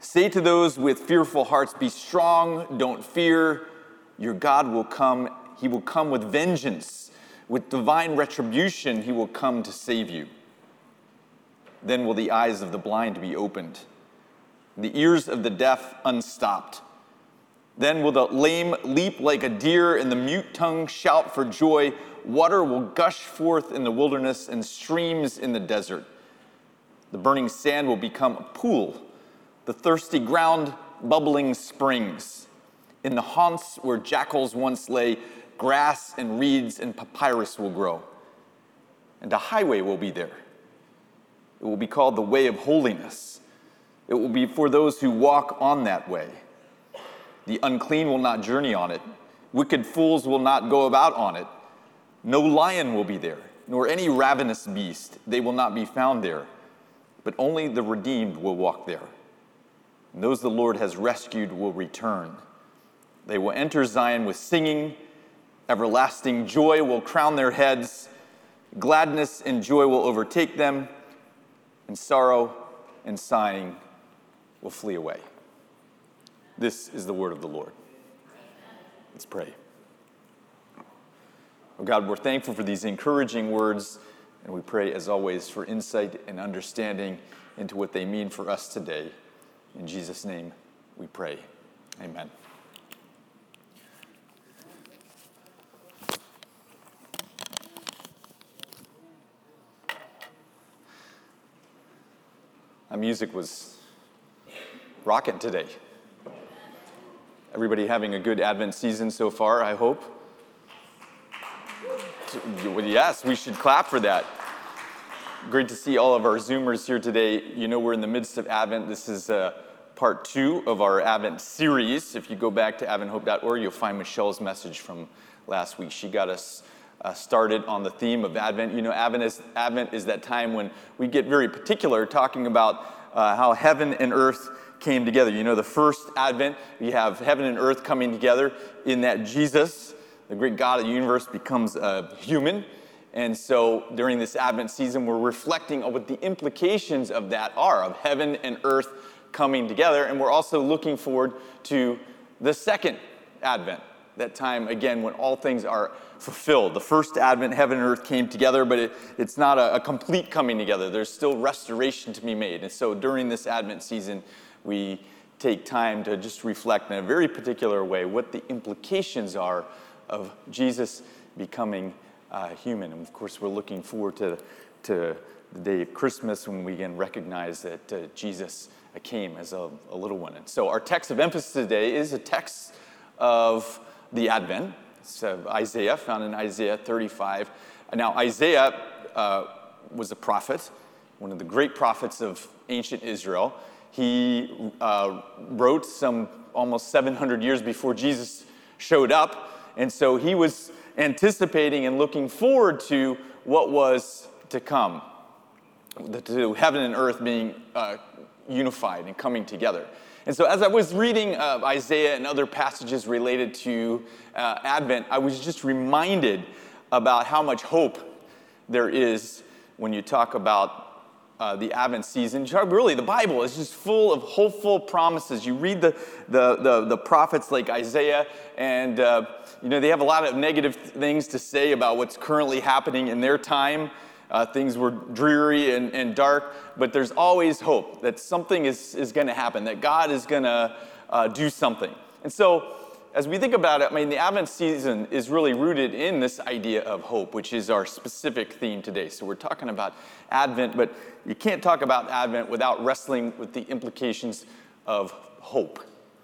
Say to those with fearful hearts, Be strong, don't fear. Your God will come. He will come with vengeance. With divine retribution, He will come to save you. Then will the eyes of the blind be opened the ears of the deaf unstopped. Then will the lame leap like a deer, and the mute tongue shout for joy. Water will gush forth in the wilderness and streams in the desert. The burning sand will become a pool, the thirsty ground, bubbling springs. In the haunts where jackals once lay, grass and reeds and papyrus will grow. And a highway will be there. It will be called the way of holiness. It will be for those who walk on that way. The unclean will not journey on it. Wicked fools will not go about on it. No lion will be there, nor any ravenous beast. They will not be found there. But only the redeemed will walk there. And those the Lord has rescued will return. They will enter Zion with singing. Everlasting joy will crown their heads. Gladness and joy will overtake them, and sorrow and sighing will flee away. This is the word of the Lord. Let's pray. Oh God, we're thankful for these encouraging words, and we pray, as always, for insight and understanding into what they mean for us today. In Jesus' name we pray. Amen. My music was rocking today. Everybody having a good Advent season so far, I hope. Yes, we should clap for that. Great to see all of our Zoomers here today. You know, we're in the midst of Advent. This is uh, part two of our Advent series. If you go back to adventhope.org, you'll find Michelle's message from last week. She got us uh, started on the theme of Advent. You know, Advent is, Advent is that time when we get very particular talking about uh, how heaven and earth came together. You know, the first advent, we have heaven and earth coming together in that Jesus, the great God of the universe, becomes a human. And so during this Advent season, we're reflecting on what the implications of that are, of heaven and earth coming together. And we're also looking forward to the second Advent, that time again when all things are fulfilled. The first Advent, heaven and earth came together, but it, it's not a, a complete coming together. There's still restoration to be made. And so during this Advent season, we take time to just reflect in a very particular way what the implications are of Jesus becoming uh, human. And of course, we're looking forward to, to the day of Christmas when we can recognize that uh, Jesus came as a, a, little one. And so, our text of emphasis today is a text of the Advent. It's uh, Isaiah, found in Isaiah 35. Now, Isaiah uh, was a prophet, one of the great prophets of ancient Israel. He uh, wrote some almost 700 years before Jesus showed up. And so he was anticipating and looking forward to what was to come, to heaven and earth being uh, unified and coming together. And so, as I was reading uh, Isaiah and other passages related to uh, Advent, I was just reminded about how much hope there is when you talk about uh, the Advent season. Really, the Bible is just full of hopeful promises. You read the, the, the, the prophets like Isaiah, and uh, you know they have a lot of negative things to say about what's currently happening in their time. Uh, things were dreary and, and dark, but there's always hope that something is, is going to happen, that God is going to uh, do something. And so as we think about it, I mean, the Advent season is really rooted in this idea of hope, which is our specific theme today. So we're talking about Advent, but you can't talk about Advent without wrestling with the implications of hope.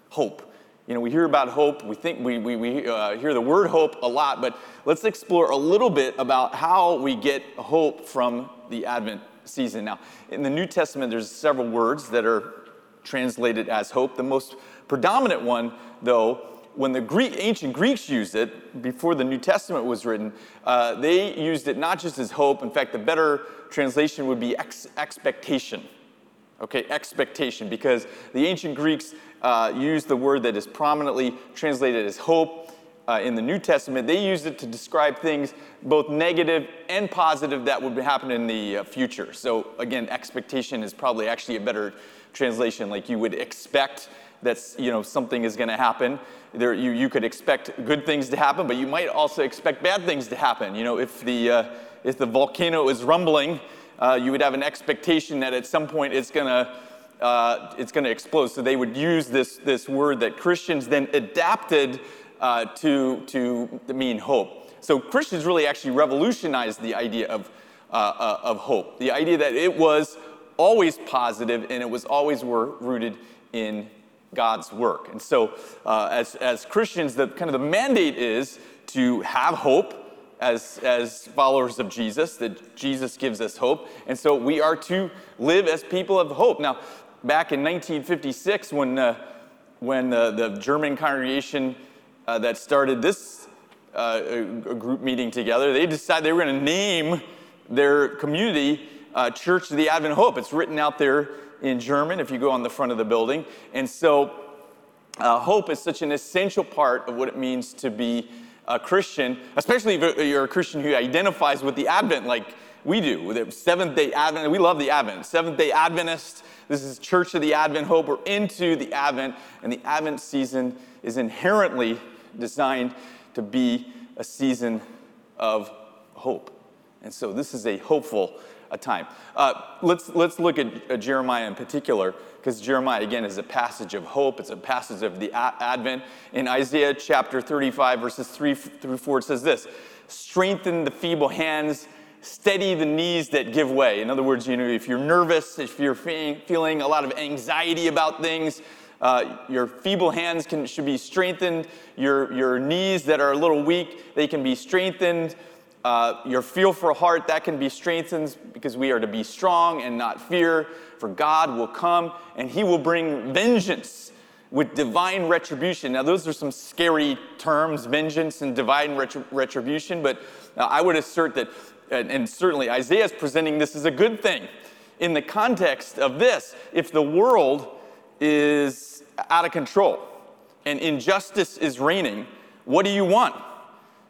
Hope. You know, we hear about hope, we think we, we, we uh, hear the word hope a lot, but let's explore a little bit about how we get hope from the Advent season. Now, in the New Testament, there's several words that are translated as hope. The most predominant one, though, when the Greek, ancient Greeks used it, before the New Testament was written, uh, they used it not just as hope. In fact, the better translation would be ex- expectation. Okay, expectation, because the ancient Greeks uh, used the word that is prominently translated as hope uh, in the New Testament. They used it to describe things both negative and positive that would happen in the uh, future. So, again, expectation is probably actually a better translation. Like you would expect that you know something is going to happen. There, you, you could expect good things to happen, but you might also expect bad things to happen. You know, if the uh, if the volcano is rumbling, uh, you would have an expectation that at some point it's going to uh, it's going to explode. So they would use this, this word that Christians then adapted uh, to, to mean hope. So Christians really actually revolutionized the idea of, uh, uh, of hope, the idea that it was always positive and it was always were rooted in God's work. And so uh, as, as Christians, the kind of the mandate is to have hope as, as followers of Jesus, that Jesus gives us hope. And so we are to live as people of hope. Now, back in 1956, when, uh, when uh, the German congregation uh, that started this uh, group meeting together, they decided they were going to name their community Church of the Advent Hope. It's written out there in German if you go on the front of the building. And so, uh, hope is such an essential part of what it means to be a Christian, especially if you're a Christian who identifies with the Advent like we do. The Seventh day Advent, we love the Advent. Seventh day Adventist, this is Church of the Advent Hope. We're into the Advent, and the Advent season is inherently designed to be a season of hope. And so this is a hopeful a time. Uh, let's, let's look at uh, Jeremiah in particular because Jeremiah, again, is a passage of hope. It's a passage of the Advent. In Isaiah chapter 35, verses 3 through 4, it says this Strengthen the feeble hands, steady the knees that give way. In other words, you know, if you're nervous, if you're feeling a lot of anxiety about things, uh, your feeble hands can, should be strengthened. Your, your knees that are a little weak, they can be strengthened. Uh, your feel for heart, that can be strengthened because we are to be strong and not fear for God will come and he will bring vengeance with divine retribution. Now, those are some scary terms, vengeance and divine retribution, but uh, I would assert that, and, and certainly Isaiah is presenting this as a good thing in the context of this. If the world is out of control and injustice is reigning, what do you want?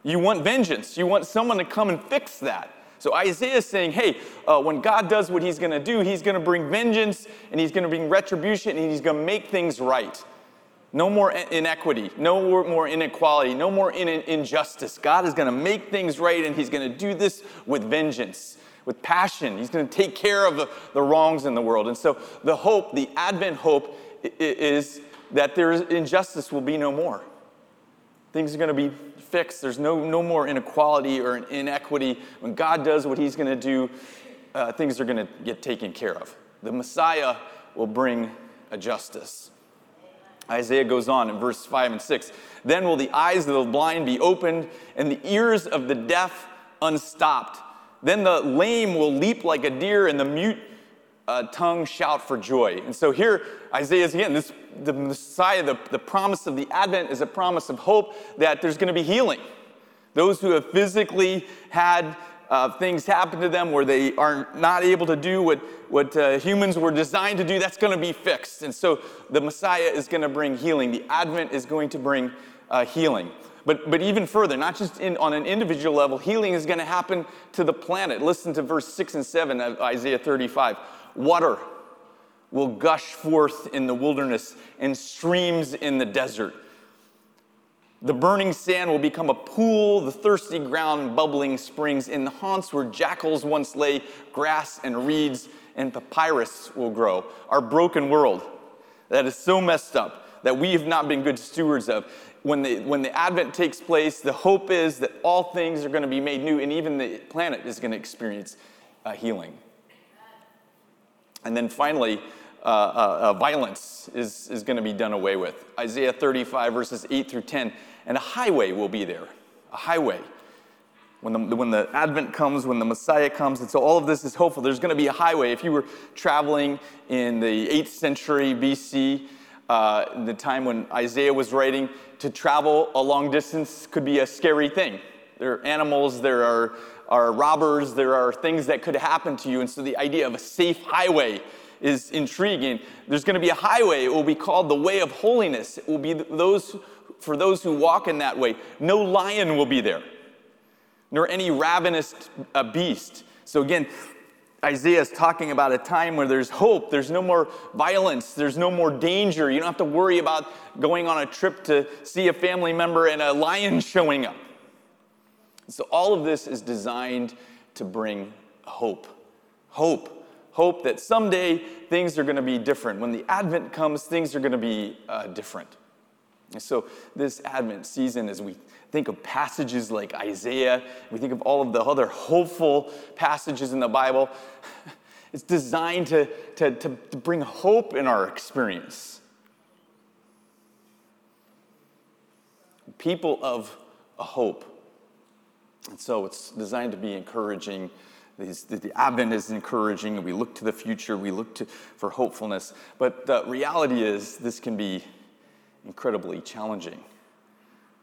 You want vengeance. You want someone to come and fix that. So Isaiah is saying, hey, uh, when God does what he's going to do, he's going to bring vengeance and he's going to bring retribution and he's going to make things right. No more inequity, no more inequality, no more injustice. God is going to make things right and he's going to do this with vengeance, with passion. He's going to take care of the, the wrongs in the world. And so the hope, the Advent hope, is that there is injustice will be no more. Things are going to be fixed. There's no, no more inequality or inequity. When God does what He's going to do, uh, things are going to get taken care of. The Messiah will bring a justice. Isaiah goes on in verse 5 and 6 Then will the eyes of the blind be opened, and the ears of the deaf unstopped. Then the lame will leap like a deer, and the mute uh, tongue shout for joy. And so here, Isaiah is again, this, the Messiah, the, the promise of the Advent is a promise of hope that there's going to be healing. Those who have physically had uh, things happen to them where they are not able to do what, what uh, humans were designed to do, that's going to be fixed. And so the Messiah is going to bring healing. The Advent is going to bring uh, healing. But, but even further, not just in, on an individual level, healing is going to happen to the planet. Listen to verse 6 and 7 of Isaiah 35. Water will gush forth in the wilderness and streams in the desert. The burning sand will become a pool, the thirsty ground bubbling springs. In the haunts where jackals once lay, grass and reeds and papyrus will grow. Our broken world that is so messed up that we have not been good stewards of. When the, when the Advent takes place, the hope is that all things are going to be made new, and even the planet is going to experience uh, healing. And then finally, uh, uh, uh, violence is, is going to be done away with. Isaiah 35, verses 8 through 10. And a highway will be there. A highway. when the, when the Advent comes, when the Messiah comes. And so all of this is hopeful. There's going to be a highway. If you were traveling in the 8th century BC, uh, the time when Isaiah was writing, to travel a long distance could be a scary thing. There are animals, there are, are robbers, there are things that could happen to you. And so the idea of a safe highway is intriguing. There's going to be a highway. It will be called the way of holiness. It will be those for those who walk in that way. No lion will be there nor any ravenous beast. So again, Isaiah is talking about a time where there's hope, there's no more violence, there's no more danger. You don't have to worry about going on a trip to see a family member and a lion showing up. So, all of this is designed to bring hope. Hope. Hope that someday things are going to be different. When the Advent comes, things are going to be uh, different. And so, this Advent season, as we think of passages like Isaiah, we think of all of the other hopeful passages in the Bible, it's designed to, to, to, to bring hope in our experience. People of a hope. And so it's designed to be encouraging. These, the Advent is encouraging. We look to the future. We look to, for hopefulness. But the reality is, this can be incredibly challenging.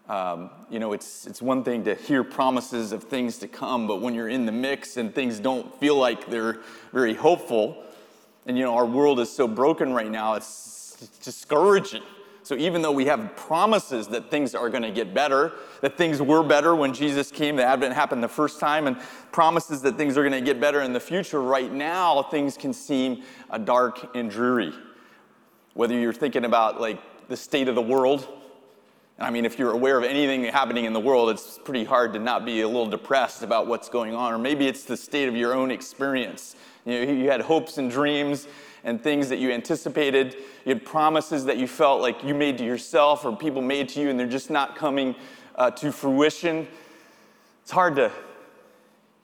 Um, you know, it's, it's one thing to hear promises of things to come, but when you're in the mix and things don't feel like they're very hopeful, and you know, our world is so broken right now, it's, it's discouraging. So even though we have promises that things are going to get better, that things were better when Jesus came, the Advent happened the first time, and promises that things are going to get better in the future, right now things can seem uh, dark and dreary. Whether you're thinking about like the state of the world, I mean, if you're aware of anything happening in the world, it's pretty hard to not be a little depressed about what's going on. Or maybe it's the state of your own experience. You know, you had hopes and dreams and things that you anticipated. You had promises that you felt like you made to yourself or people made to you, and they're just not coming uh, to fruition. It's hard to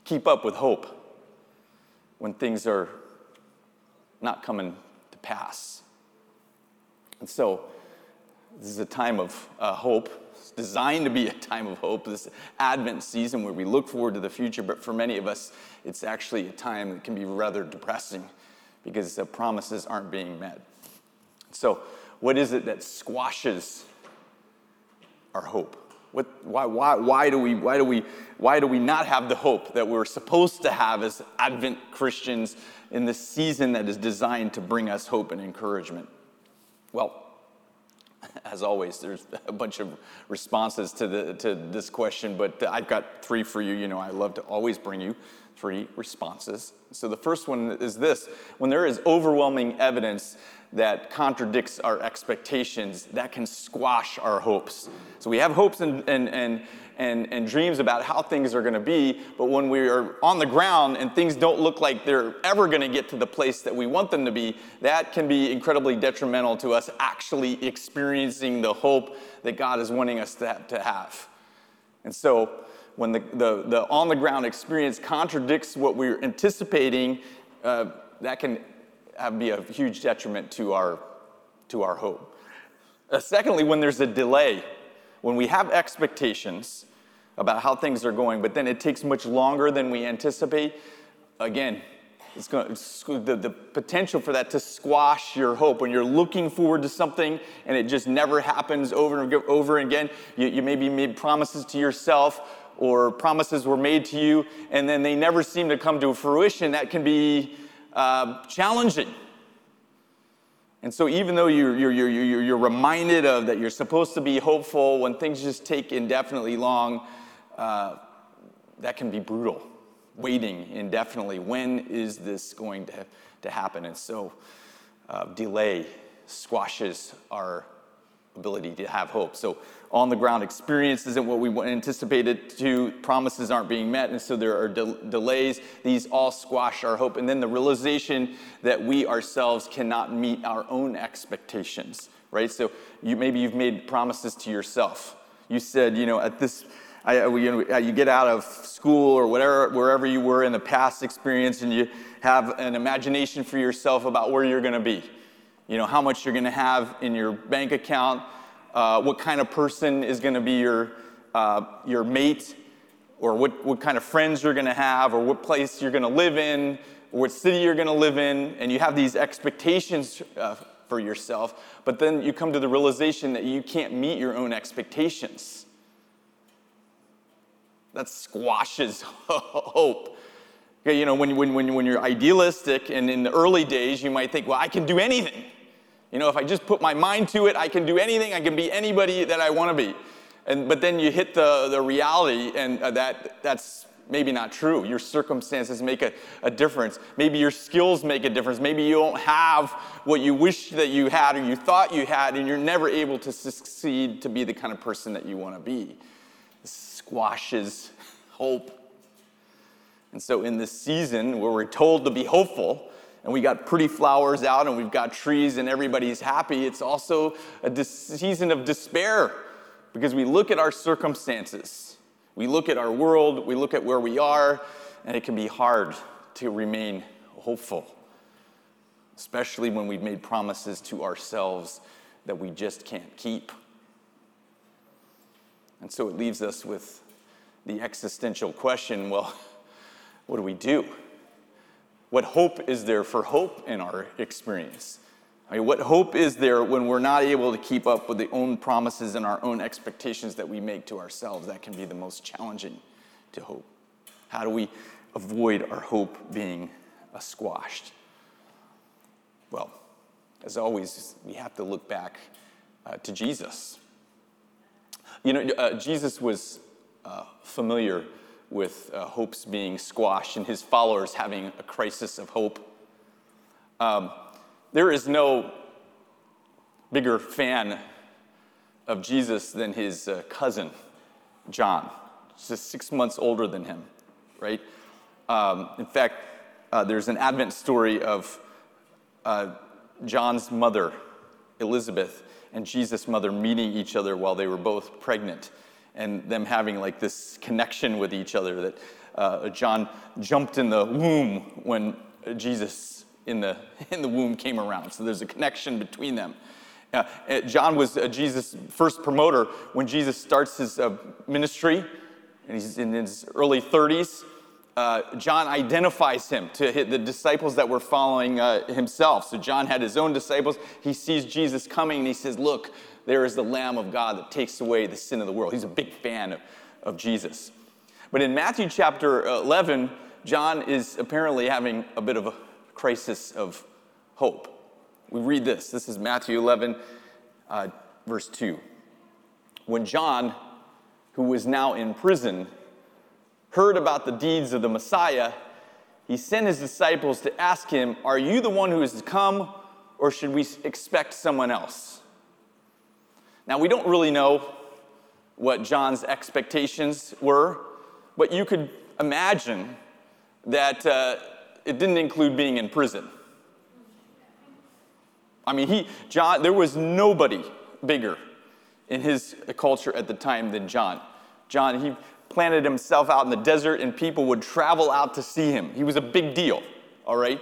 keep up with hope when things are not coming to pass. And so, this is a time of uh, hope. It's designed to be a time of hope, this Advent season where we look forward to the future, but for many of us, it's actually a time that can be rather depressing because the promises aren't being met. So, what is it that squashes our hope? What, why, why, why, do we, why, do we, why do we not have the hope that we're supposed to have as Advent Christians in this season that is designed to bring us hope and encouragement? Well, as always, there's a bunch of responses to, the, to this question, but I've got three for you. You know, I love to always bring you three responses. So the first one is this when there is overwhelming evidence that contradicts our expectations, that can squash our hopes. So we have hopes and, and, and, and, and dreams about how things are going to be, but when we are on the ground and things don't look like they're ever going to get to the place that we want them to be, that can be incredibly detrimental to us actually experiencing the hope that God is wanting us to, to have. And so, when the, the, the on the ground experience contradicts what we're anticipating, uh, that can be a huge detriment to our, to our hope. Uh, secondly, when there's a delay, when we have expectations about how things are going, but then it takes much longer than we anticipate, again, it's going it's the, the potential for that to squash your hope when you're looking forward to something and it just never happens over and over again. You, you maybe made promises to yourself or promises were made to you and then they never seem to come to fruition. That can be uh, challenging. And so, even though you're, you're, you're, you're, reminded of that you're supposed to be hopeful, when things just take indefinitely long, uh, that can be brutal. Waiting indefinitely. When is this going to, to happen? And so, uh, delay squashes our ability to have hope. So, on the ground experience isn't what we anticipated to, promises aren't being met, and so there are de- delays. These all squash our hope. And then the realization that we ourselves cannot meet our own expectations, right? So you, maybe you've made promises to yourself. You said, you know, at this, I, you, know, you get out of school or whatever, wherever you were in the past experience, and you have an imagination for yourself about where you're going to be. You know, how much you're going to have in your bank account, uh, what kind of person is going to be your, uh, your mate, or what, what kind of friends you're going to have, or what place you're going to live in, or what city you're going to live in, and you have these expectations uh, for yourself, but then you come to the realization that you can't meet your own expectations. That squashes hope. Okay, you know, when, when, when, when you're idealistic, and in the early days, you might think, well, I can do anything. You know, if I just put my mind to it, I can do anything, I can be anybody that I want to be. And, but then you hit the, the reality, and uh, that, that's maybe not true. Your circumstances make a, a difference. Maybe your skills make a difference. Maybe you don't have what you wish that you had or you thought you had, and you're never able to succeed to be the kind of person that you want to be. This squashes hope. And so, in this season where we're told to be hopeful, and we got pretty flowers out and we've got trees and everybody's happy, it's also a dis- season of despair because we look at our circumstances, we look at our world, we look at where we are, and it can be hard to remain hopeful, especially when we've made promises to ourselves that we just can't keep. And so it leaves us with the existential question well, what do we do? What hope is there for hope in our experience? I mean, what hope is there when we're not able to keep up with the own promises and our own expectations that we make to ourselves? That can be the most challenging to hope. How do we avoid our hope being squashed? Well, as always, we have to look back uh, to Jesus. You know, uh, Jesus was uh, familiar with uh, hopes being squashed and his followers having a crisis of hope. Um, there is no bigger fan of Jesus than his uh, cousin, John. just six months older than him, right? Um, in fact, uh, there's an Advent story of uh, John's mother, Elizabeth, and Jesus' mother meeting each other while they were both pregnant and them having like this connection with each other that uh, John jumped in the womb when Jesus in the, in the womb came around. So there's a connection between them. Uh, uh John was uh, Jesus' first promoter when Jesus starts his uh, ministry, and he's in his early 30s. Uh, John identifies him to the disciples that were following uh, himself. So John had his own disciples. He sees Jesus coming and he says, Look, there is the Lamb of God that takes away the sin of the world. He's a big fan of, of Jesus. But in Matthew chapter 11, John is apparently having a bit of a crisis of hope. We read this. This is Matthew 11, uh, verse 2. When John, who was now in prison, heard about the deeds of the Messiah, he sent his disciples to ask him, Are you the one who is to come, or should we expect someone else? Now, we don't really know what John's expectations were, but you could imagine that uh, it didn't include being in prison. I mean, he, John, there was nobody bigger in his culture at the time than John. John, he planted himself out in the desert and people would travel out to see him. He was a big deal, all right?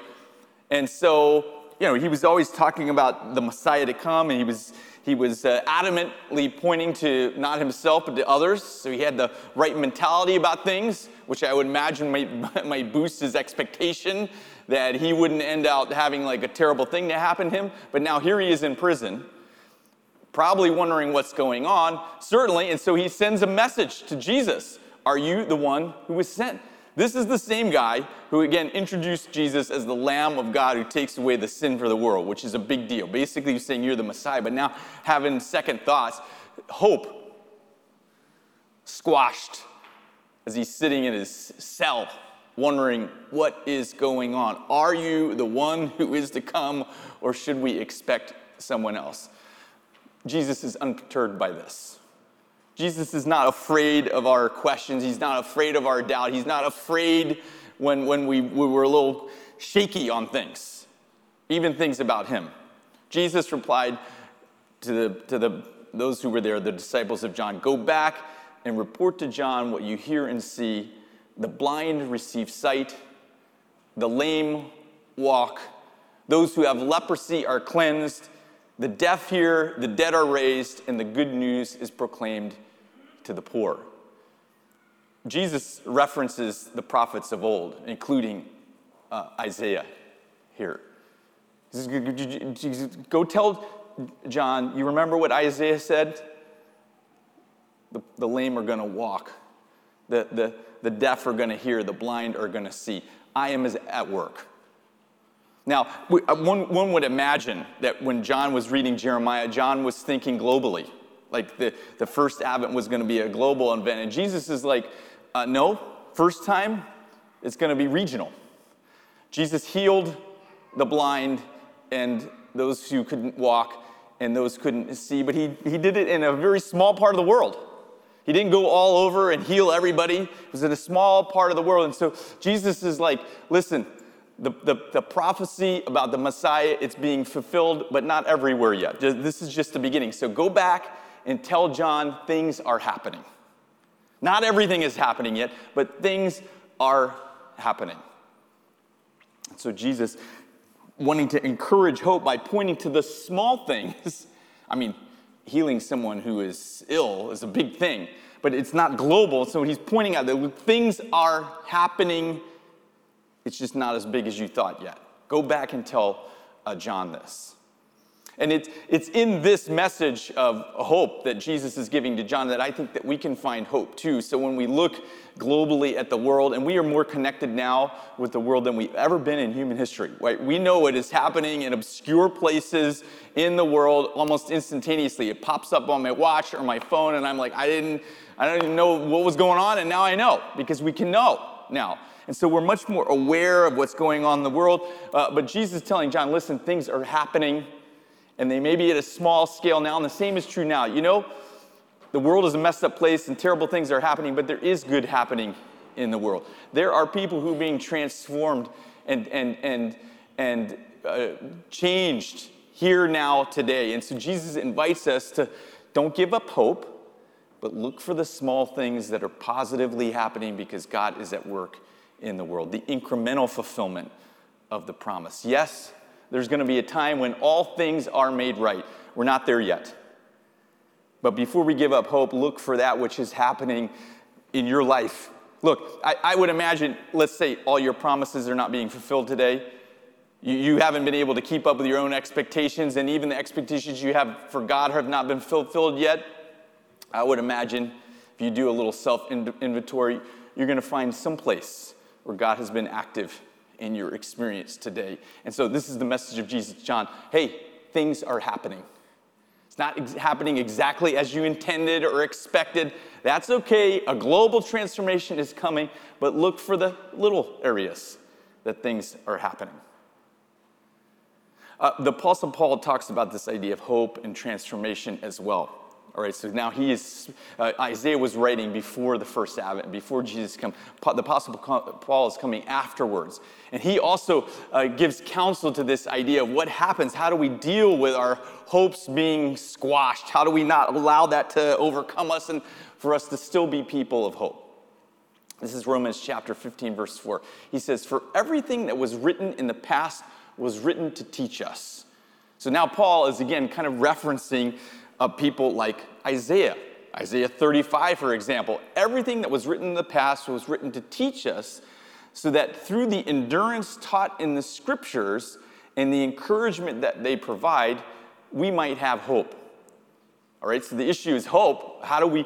And so, you know, he was always talking about the Messiah to come and he was he was uh, adamantly pointing to not himself, but to others. So he had the right mentality about things, which I would imagine might, might boost his expectation that he wouldn't end up having like a terrible thing to happen to him. But now here he is in prison, probably wondering what's going on, certainly. And so he sends a message to Jesus Are you the one who was sent? This is the same guy who, again, introduced Jesus as the Lamb of God who takes away the sin for the world, which is a big deal. Basically, he's saying you're the Messiah, but now having second thoughts, hope squashed as he's sitting in his cell, wondering what is going on. Are you the one who is to come, or should we expect someone else? Jesus is unperturbed by this. Jesus is not afraid of our questions. He's not afraid of our doubt. He's not afraid when, when we, we were a little shaky on things, even things about him. Jesus replied to, the, to the, those who were there, the disciples of John Go back and report to John what you hear and see. The blind receive sight, the lame walk, those who have leprosy are cleansed, the deaf hear, the dead are raised, and the good news is proclaimed to the poor. Jesus references the prophets of old, including uh, Isaiah here. Go tell John, you remember what Isaiah said? The, the lame are going to walk, the, the, the deaf are going to hear, the blind are going to see. I am at work. Now, uh, one, one would imagine that when John was reading Jeremiah, John was thinking globally. Like the, the first advent was going to be a global event. And Jesus is like, uh, no, first time, it's going to be regional. Jesus healed the blind and those who couldn't walk and those couldn't see, but he, he did it in a very small part of the world. He didn't go all over and heal everybody. It was in a small part of the world. And so Jesus is like, listen, the, the, the, prophecy about the Messiah, it's being fulfilled, but not everywhere yet. This is just the beginning. So go back and tell John things are happening. Not everything is happening yet, but things are happening. So Jesus, wanting to encourage hope by pointing to the small things, I mean, healing someone who is ill is a big thing, but it's not global. So he's pointing out that things are happening, it's just not as big as you thought yet. Go back and tell uh, John this. And it's, it's in this message of hope that Jesus is giving to John that I think that we can find hope too. So when we look globally at the world, and we are more connected now with the world than we've ever been in human history, right? We know what is happening in obscure places in the world almost instantaneously. It pops up on my watch or my phone, and I'm like, I didn't, I don't even know what was going on, and now I know because we can know now. And so we're much more aware of what's going on in the world. Uh, but Jesus is telling John, listen, things are happening and they may be at a small scale now, and the same is true now. You know, the world is a messed up place and terrible things are happening, but there is good happening in the world. There are people who are being transformed and, and, and, and uh, changed here now today. And so Jesus invites us to don't give up hope, but look for the small things that are positively happening because God is at work in the world. The incremental fulfillment of the promise. Yes, there's going to be a time when all things are made right. We're not there yet. But before we give up hope, look for that which is happening in your life. Look, I, I would imagine, let's say all your promises are not being fulfilled today. You, you haven't been able to keep up with your own expectations, and even the expectations you have for God have not been fulfilled yet. I would imagine if you do a little self inventory, you're going to find some place where God has been active in your experience today. And so, this is the message of Jesus, John. Hey, things are happening. It's not ex- happening exactly as you intended or expected. That's okay. A global transformation is coming, but look for the little areas that things are happening. Uh, the Apostle Paul talks about this idea of hope and transformation as well. All right, so now he is, uh, Isaiah was writing before the first advent, before Jesus come. The apostle Paul is coming afterwards. And he also uh, gives counsel to this idea of what happens. How do we deal with our hopes being squashed? How do we not allow that to overcome us and for us to still be people of hope? This is Romans chapter 15, verse 4. He says, For everything that was written in the past was written to teach us. So now Paul is again kind of referencing of people like Isaiah. Isaiah 35, for example, everything that was written in the past was written to teach us so that through the endurance taught in the scriptures and the encouragement that they provide, we might have hope. All right, so the issue is hope. How do we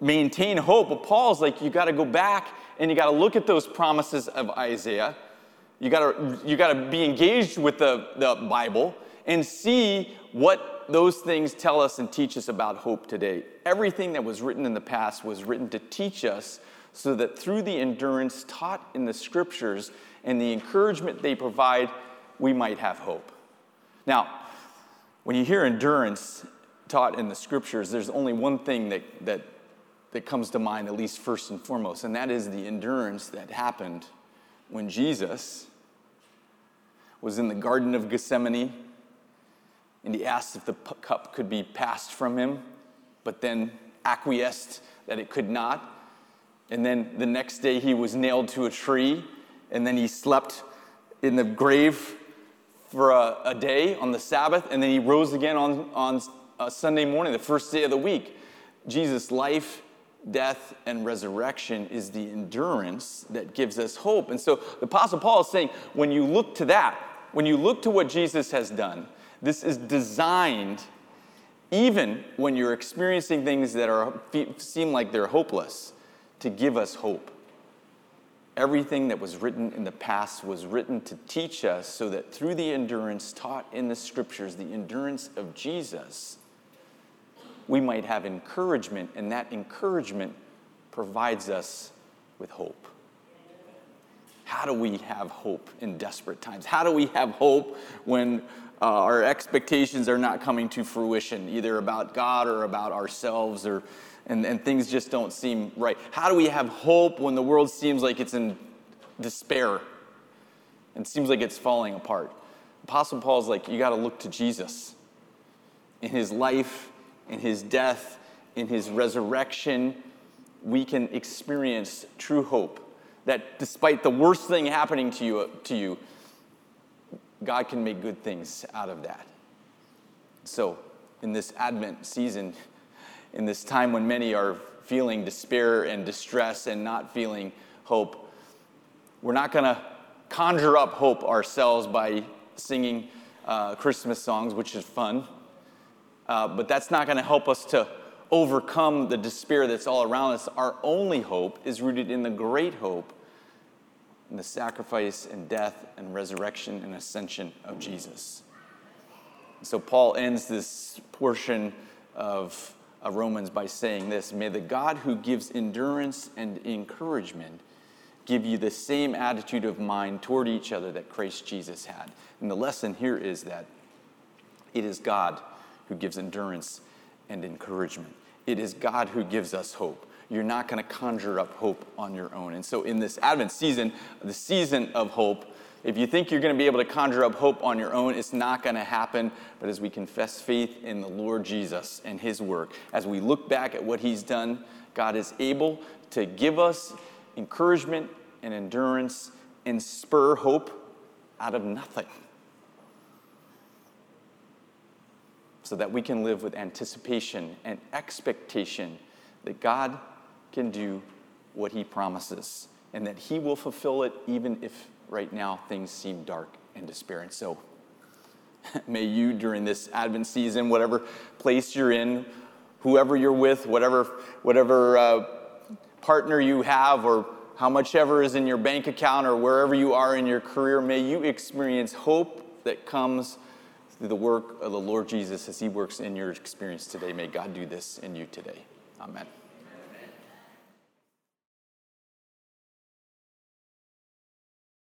maintain hope? Well, Paul's like, you got to go back and you got to look at those promises of Isaiah. You got to you got to be engaged with the, the Bible and see what those things tell us and teach us about hope today. Everything that was written in the past was written to teach us so that through the endurance taught in the scriptures and the encouragement they provide, we might have hope. Now, when you hear endurance taught in the scriptures, there's only one thing that, that, that comes to mind, at least first and foremost, and that is the endurance that happened when Jesus was in the Garden of Gethsemane and he asked if the cup could be passed from him, but then acquiesced that it could not. And then the next day he was nailed to a tree, and then he slept in the grave for a, a day on the Sabbath, and then he rose again on, on Sunday morning, the first day of the week. Jesus' life, death, and resurrection is the endurance that gives us hope. And so the Apostle Paul is saying, when you look to that, when you look to what Jesus has done, this is designed even when you're experiencing things that are, seem like they're hopeless, to give us hope. Everything that was written in the past was written to teach us so that through the endurance taught in the scriptures, the endurance of Jesus, we might have encouragement, and that encouragement provides us with hope. How do we have hope in desperate times? How do we have hope when uh, our expectations are not coming to fruition, either about God or about ourselves, or, and, and things just don't seem right? How do we have hope when the world seems like it's in despair and seems like it's falling apart? Apostle Paul's like, you got to look to Jesus. In his life, in his death, in his resurrection, we can experience true hope. That despite the worst thing happening to you, to you God can make good things out of that. So, in this Advent season, in this time when many are feeling despair and distress and not feeling hope, we're not going to conjure up hope ourselves by singing uh, Christmas songs, which is fun. Uh, but that's not going to help us to overcome the despair that's all around us. Our only hope is rooted in the great hope the sacrifice and death and resurrection and ascension of Jesus. So Paul ends this portion of, Romans by saying this May the God who gives endurance and encouragement give you the same attitude of mind toward each other that Christ Jesus had. And the lesson here is that it is God who gives endurance and encouragement. It is God who gives us hope you're not going to conjure up hope on your own. And so, in this Advent season, the season of hope, if you think you're going to be able to conjure up hope on your own, it's not going to happen. But as we confess faith in the Lord Jesus and His work, as we look back at what He's done, God is able to give us encouragement and endurance and spur hope out of nothing. So that we can live with anticipation and expectation that God can do what he promises and that he will fulfill it even if right now things seem dark and despairing. So may you, during this Advent season, whatever place you're in, whoever you're with, whatever, whatever uh, partner you have, or how much ever is in your bank account, or wherever you are in your career, may you experience hope that comes through the work of the Lord Jesus as He works in your experience today. May God do this in you today. Amen.